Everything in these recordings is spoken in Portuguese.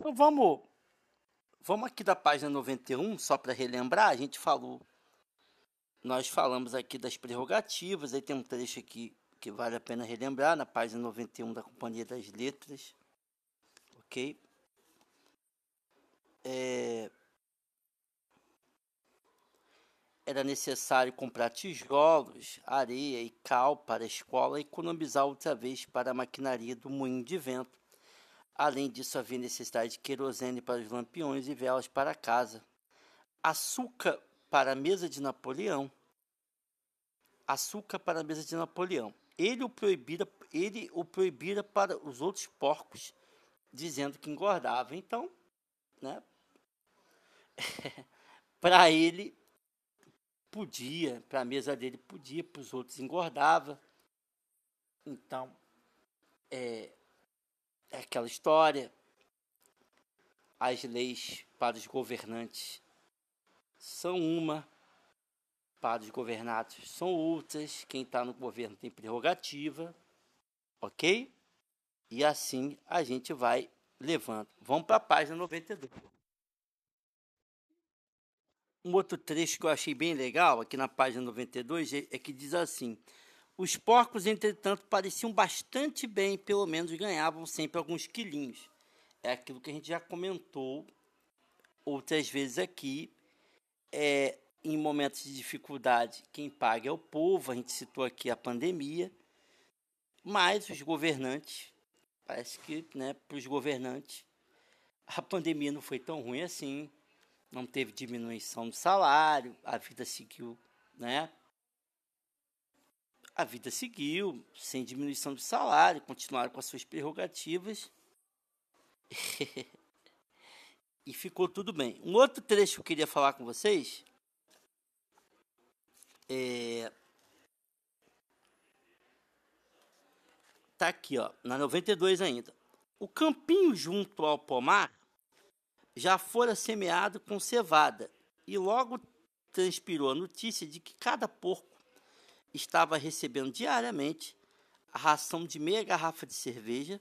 Então vamos, vamos aqui da página 91, só para relembrar, a gente falou, nós falamos aqui das prerrogativas, aí tem um trecho aqui que vale a pena relembrar, na página 91 da Companhia das Letras, ok? É, era necessário comprar tijolos, areia e cal para a escola e economizar outra vez para a maquinaria do moinho de vento. Além disso, havia necessidade de querosene para os lampiões e velas para casa, açúcar para a mesa de Napoleão, açúcar para a mesa de Napoleão. Ele o proibira, ele o proibira para os outros porcos, dizendo que engordava. Então, né? para ele podia, para a mesa dele podia, para os outros engordava. Então, é, é aquela história. As leis para os governantes são uma, para os governados são outras. Quem está no governo tem prerrogativa, ok? E assim a gente vai levando. Vamos para a página 92. Um outro trecho que eu achei bem legal, aqui na página 92, é, é que diz assim: Os porcos, entretanto, pareciam bastante bem, pelo menos ganhavam sempre alguns quilinhos. É aquilo que a gente já comentou outras vezes aqui. É, em momentos de dificuldade, quem paga é o povo, a gente citou aqui a pandemia, mas os governantes, parece que né, para os governantes, a pandemia não foi tão ruim assim não teve diminuição do salário, a vida seguiu, né? A vida seguiu sem diminuição do salário, continuaram com as suas prerrogativas. e ficou tudo bem. Um outro trecho que eu queria falar com vocês é tá aqui, ó, na 92 ainda. O campinho junto ao pomar já fora semeado com cevada, e logo transpirou a notícia de que cada porco estava recebendo diariamente a ração de meia garrafa de cerveja,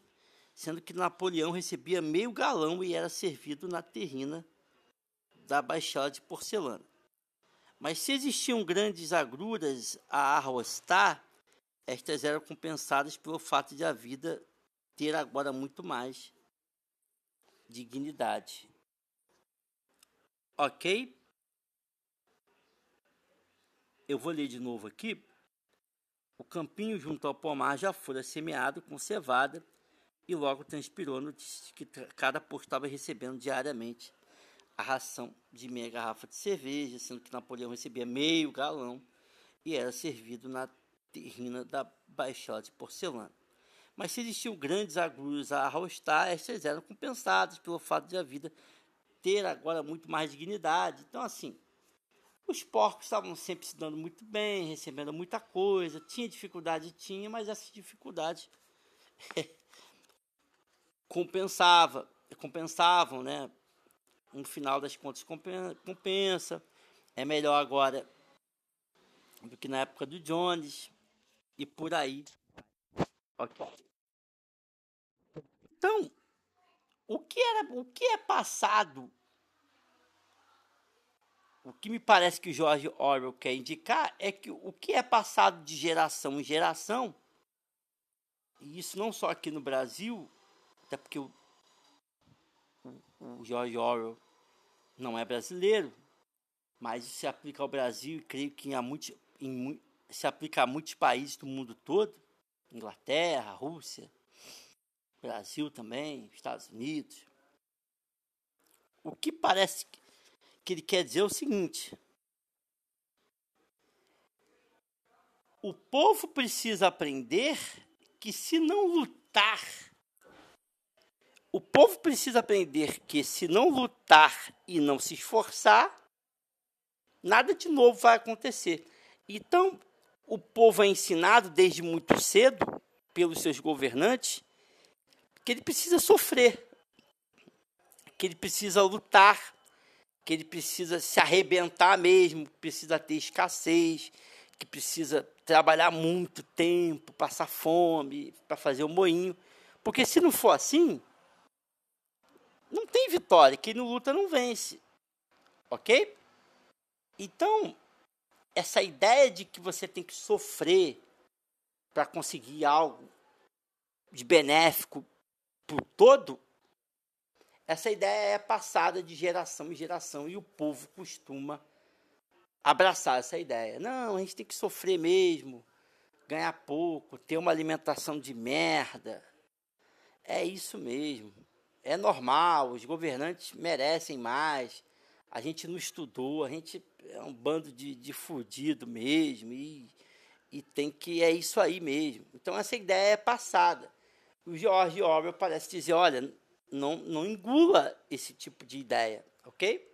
sendo que Napoleão recebia meio galão e era servido na terrina da baixada de porcelana. Mas se existiam grandes agruras a arrostar, estas eram compensadas pelo fato de a vida ter agora muito mais dignidade. Ok? Eu vou ler de novo aqui. O campinho junto ao pomar já fora semeado com cevada e logo transpirou no que cada porco estava recebendo diariamente a ração de meia garrafa de cerveja, sendo que Napoleão recebia meio galão e era servido na terrina da baixada de porcelana. Mas se existiam grandes agulhas a arrostar, estas eram compensadas pelo fato de a vida ter agora muito mais dignidade. Então, assim, os porcos estavam sempre se dando muito bem, recebendo muita coisa, tinha dificuldade, tinha, mas essa dificuldade compensava, compensavam, né? No final das contas compensa. É melhor agora do que na época do Jones e por aí. Okay. Então, o que era, o que é passado? O que me parece que o George Orwell quer indicar é que o que é passado de geração em geração, e isso não só aqui no Brasil, até porque o, o, George Orwell não é brasileiro, mas se aplica ao Brasil e creio que em, muitos, em, se aplica a muitos países do mundo todo, Inglaterra, Rússia, Brasil também, Estados Unidos. O que parece que ele quer dizer é o seguinte: o povo precisa aprender que se não lutar, o povo precisa aprender que se não lutar e não se esforçar, nada de novo vai acontecer. Então, o povo é ensinado desde muito cedo pelos seus governantes que ele precisa sofrer, que ele precisa lutar, que ele precisa se arrebentar mesmo, precisa ter escassez, que precisa trabalhar muito tempo, passar fome para fazer o moinho. Porque se não for assim, não tem vitória. Quem não luta não vence. Ok? Então, essa ideia de que você tem que sofrer para conseguir algo de benéfico por todo, essa ideia é passada de geração em geração e o povo costuma abraçar essa ideia. Não, a gente tem que sofrer mesmo, ganhar pouco, ter uma alimentação de merda. É isso mesmo. É normal, os governantes merecem mais. A gente não estudou, a gente é um bando de, de fudido mesmo. E, e tem que. É isso aí mesmo. Então essa ideia é passada. O George Orwell parece dizer: olha, não, não engula esse tipo de ideia, ok?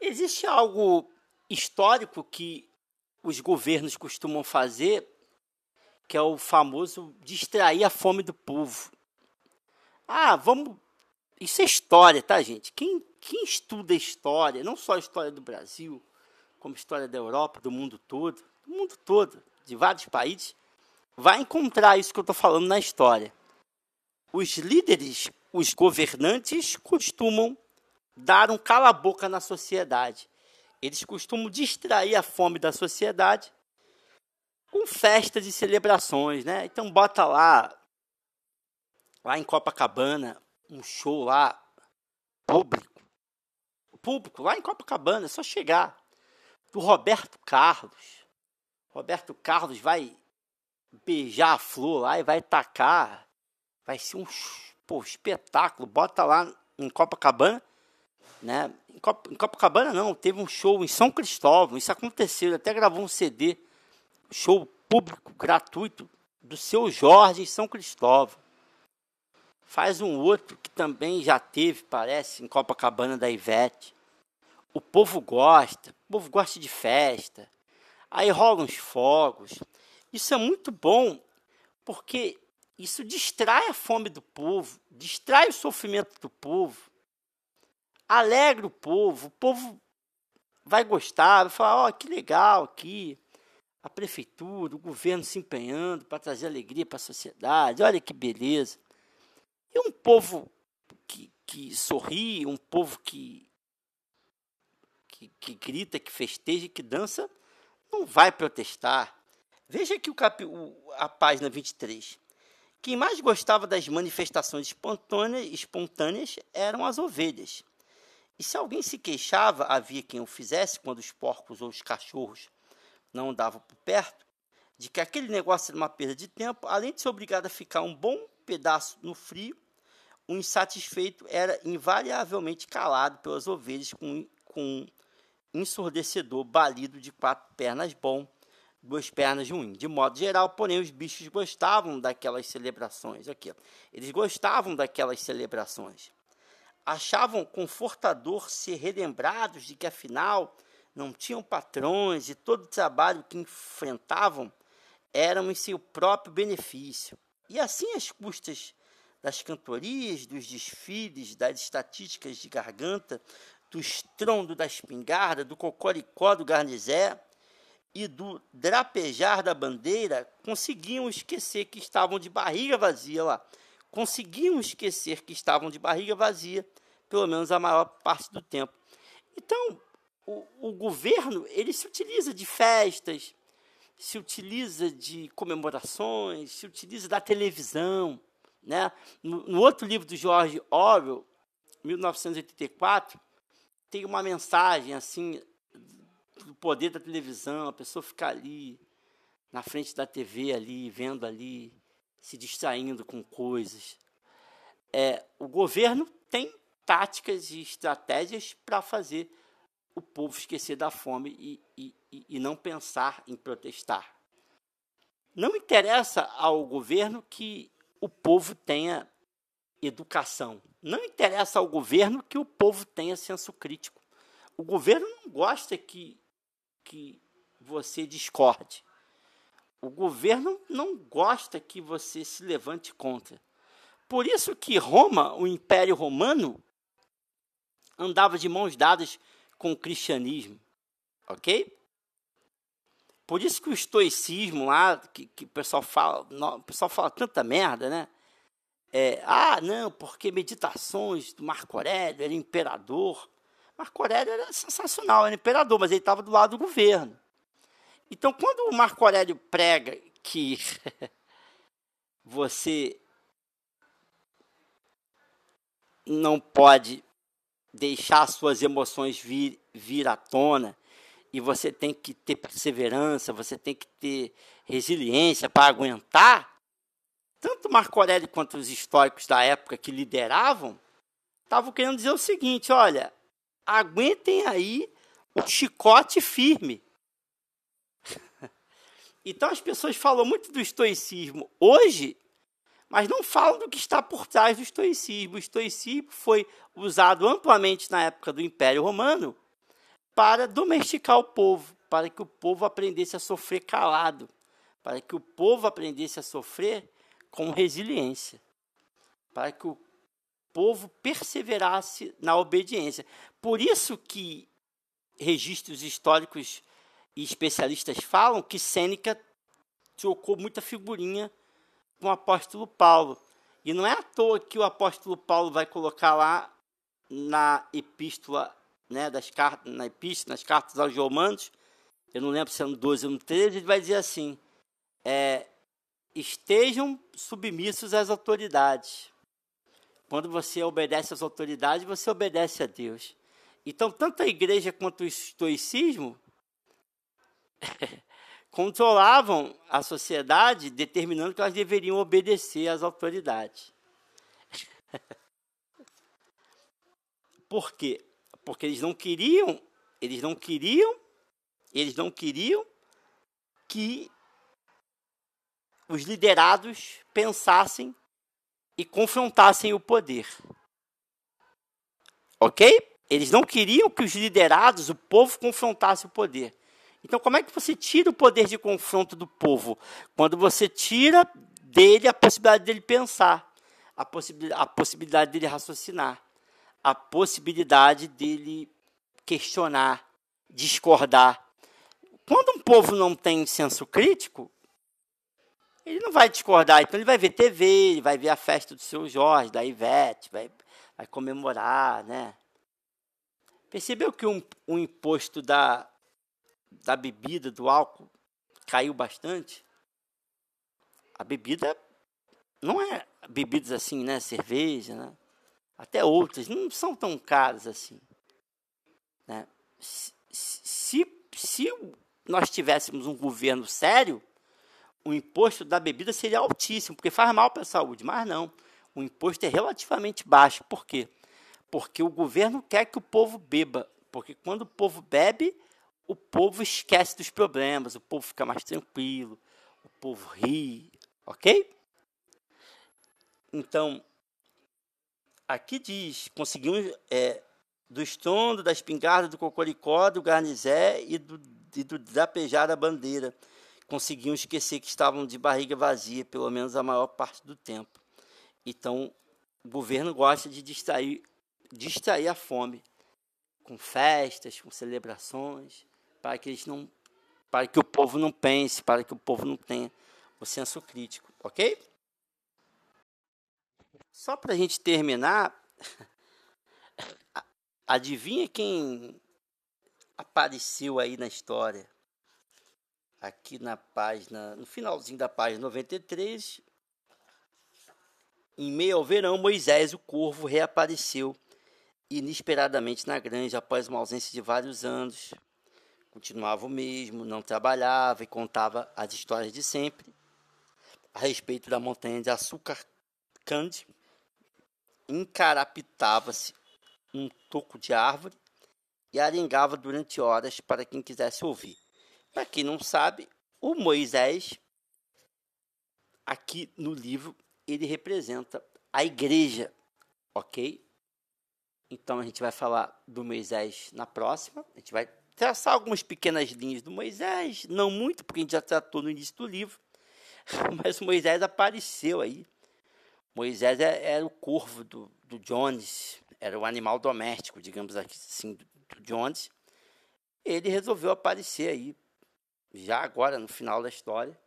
Existe algo histórico que os governos costumam fazer, que é o famoso distrair a fome do povo. Ah, vamos. Isso é história, tá, gente? Quem, quem estuda história, não só a história do Brasil, como a história da Europa, do mundo todo, do mundo todo, de vários países, vai encontrar isso que eu estou falando na história. Os líderes, os governantes, costumam dar um cala-boca na sociedade. Eles costumam distrair a fome da sociedade com festas e celebrações, né? Então bota lá, lá em Copacabana, um show lá público, público lá em Copacabana, é só chegar do Roberto Carlos. Roberto Carlos vai beijar a flor lá e vai tacar. Vai ser um pô, espetáculo. Bota lá em Copacabana né? Em, Cop em Copacabana não, teve um show em São Cristóvão, isso aconteceu, ele até gravou um CD, show público, gratuito, do seu Jorge em São Cristóvão. Faz um outro que também já teve, parece, em Copacabana da Ivete. O povo gosta, o povo gosta de festa. Aí rolam os fogos. Isso é muito bom, porque isso distrai a fome do povo, distrai o sofrimento do povo alegra o povo, o povo vai gostar, vai falar, ó, oh, que legal aqui, a prefeitura, o governo se empenhando para trazer alegria para a sociedade, olha que beleza. E um povo que, que sorri, um povo que, que, que grita, que festeja, que dança, não vai protestar. Veja aqui o, cap, a página 23. Quem mais gostava das manifestações espontâneas, espontâneas eram as ovelhas. E se alguém se queixava, havia quem o fizesse quando os porcos ou os cachorros não andavam por perto, de que aquele negócio era uma perda de tempo, além de ser obrigado a ficar um bom pedaço no frio, o insatisfeito era invariavelmente calado pelas ovelhas com, com um ensurdecedor balido de quatro pernas bom, duas pernas ruim. De modo geral, porém, os bichos gostavam daquelas celebrações. Aqui, eles gostavam daquelas celebrações achavam confortador ser relembrados de que, afinal, não tinham patrões e todo o trabalho que enfrentavam eram em seu próprio benefício. E assim, as custas das cantorias, dos desfiles, das estatísticas de garganta, do estrondo da espingarda, do cocoricó do garnizé e do drapejar da bandeira, conseguiam esquecer que estavam de barriga vazia lá conseguiam esquecer que estavam de barriga vazia, pelo menos a maior parte do tempo. Então, o, o governo ele se utiliza de festas, se utiliza de comemorações, se utiliza da televisão. Né? No, no outro livro do George Orwell, 1984, tem uma mensagem assim do poder da televisão, a pessoa ficar ali na frente da TV ali, vendo ali se distraindo com coisas. É, o governo tem táticas e estratégias para fazer o povo esquecer da fome e, e, e não pensar em protestar. Não interessa ao governo que o povo tenha educação. Não interessa ao governo que o povo tenha senso crítico. O governo não gosta que, que você discorde. O governo não gosta que você se levante contra. Por isso que Roma, o Império Romano, andava de mãos dadas com o cristianismo. Ok? Por isso que o estoicismo lá, que, que o pessoal fala, o pessoal fala tanta merda, né? é, ah, não, porque meditações do Marco Aurélio, era imperador. Marco Aurélio era sensacional, era imperador, mas ele estava do lado do governo. Então, quando o Marco Aurélio prega que você não pode deixar suas emoções vir, vir à tona e você tem que ter perseverança, você tem que ter resiliência para aguentar. Tanto Marco Aurélio quanto os históricos da época que lideravam estavam querendo dizer o seguinte: olha, aguentem aí o chicote firme. Então as pessoas falam muito do estoicismo hoje, mas não falam do que está por trás do estoicismo. O estoicismo foi usado amplamente na época do Império Romano para domesticar o povo, para que o povo aprendesse a sofrer calado, para que o povo aprendesse a sofrer com resiliência, para que o povo perseverasse na obediência. Por isso que registros históricos e especialistas falam que Sêneca trocou muita figurinha com o apóstolo Paulo. E não é à toa que o apóstolo Paulo vai colocar lá na epístola, né, das cartas, na epístola, nas cartas aos romanos, eu não lembro se é no 12 ou no 13, ele vai dizer assim, é, estejam submissos às autoridades. Quando você obedece às autoridades, você obedece a Deus. Então, tanto a igreja quanto o estoicismo controlavam a sociedade, determinando que elas deveriam obedecer às autoridades. Por quê? Porque eles não queriam, eles não queriam, eles não queriam que os liderados pensassem e confrontassem o poder. Ok? Eles não queriam que os liderados, o povo, confrontasse o poder. Então, como é que você tira o poder de confronto do povo? Quando você tira dele a possibilidade dele pensar, a a possibilidade dele raciocinar, a possibilidade dele questionar, discordar. Quando um povo não tem senso crítico, ele não vai discordar. Então, ele vai ver TV, ele vai ver a festa do seu Jorge, da Ivete, vai, vai comemorar, né? Percebeu que um, um imposto da, da bebida, do álcool, caiu bastante. A bebida não é bebidas assim, né? Cerveja, né? Até outras não são tão caras assim. Né? Se, se, se nós tivéssemos um governo sério, o imposto da bebida seria altíssimo, porque faz mal para a saúde, mas não. O imposto é relativamente baixo. Por quê? Porque o governo quer que o povo beba. Porque quando o povo bebe, o povo esquece dos problemas, o povo fica mais tranquilo, o povo ri, ok? Então, aqui diz, conseguimos é, do estrondo, da espingarda, do cocoricó, do garnizé e do, e do bandeira. Conseguiam esquecer que estavam de barriga vazia, pelo menos a maior parte do tempo. Então, o governo gosta de distrair, distrair a fome com festas, com celebrações, para que eles não para que o povo não pense, para que o povo não tenha o senso crítico, ok? Só para a gente terminar, adivinha quem apareceu aí na história? Aqui na página, no finalzinho da página 93, em meio ao verão, Moisés, o corvo, reapareceu inesperadamente na granja após uma ausência de vários anos continuava o mesmo, não trabalhava e contava as histórias de sempre a respeito da montanha de açúcar cande, encarapitava-se um toco de árvore e arengava durante horas para quem quisesse ouvir. Para quem não sabe, o Moisés, aqui no livro, ele representa a igreja, ok? Então a gente vai falar do Moisés na próxima, a gente vai traçar algumas pequenas linhas do Moisés, não muito, porque a gente já tratou no início do livro, mas Moisés apareceu aí. Moisés é, era o corvo do, do Jones, era o animal doméstico, digamos assim, do, do Jones. Ele resolveu aparecer aí, já agora no final da história.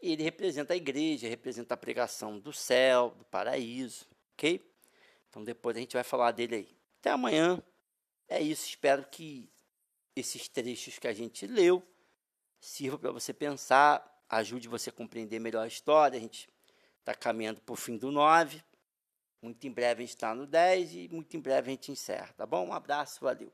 Ele representa a igreja, representa a pregação do céu, do paraíso, ok? Então depois a gente vai falar dele aí. Até amanhã. É isso. Espero que esses trechos que a gente leu sirva para você pensar, ajude você a compreender melhor a história. A gente está caminhando para o fim do 9. Muito em breve a gente está no 10 e muito em breve a gente encerra, tá bom? Um abraço, valeu.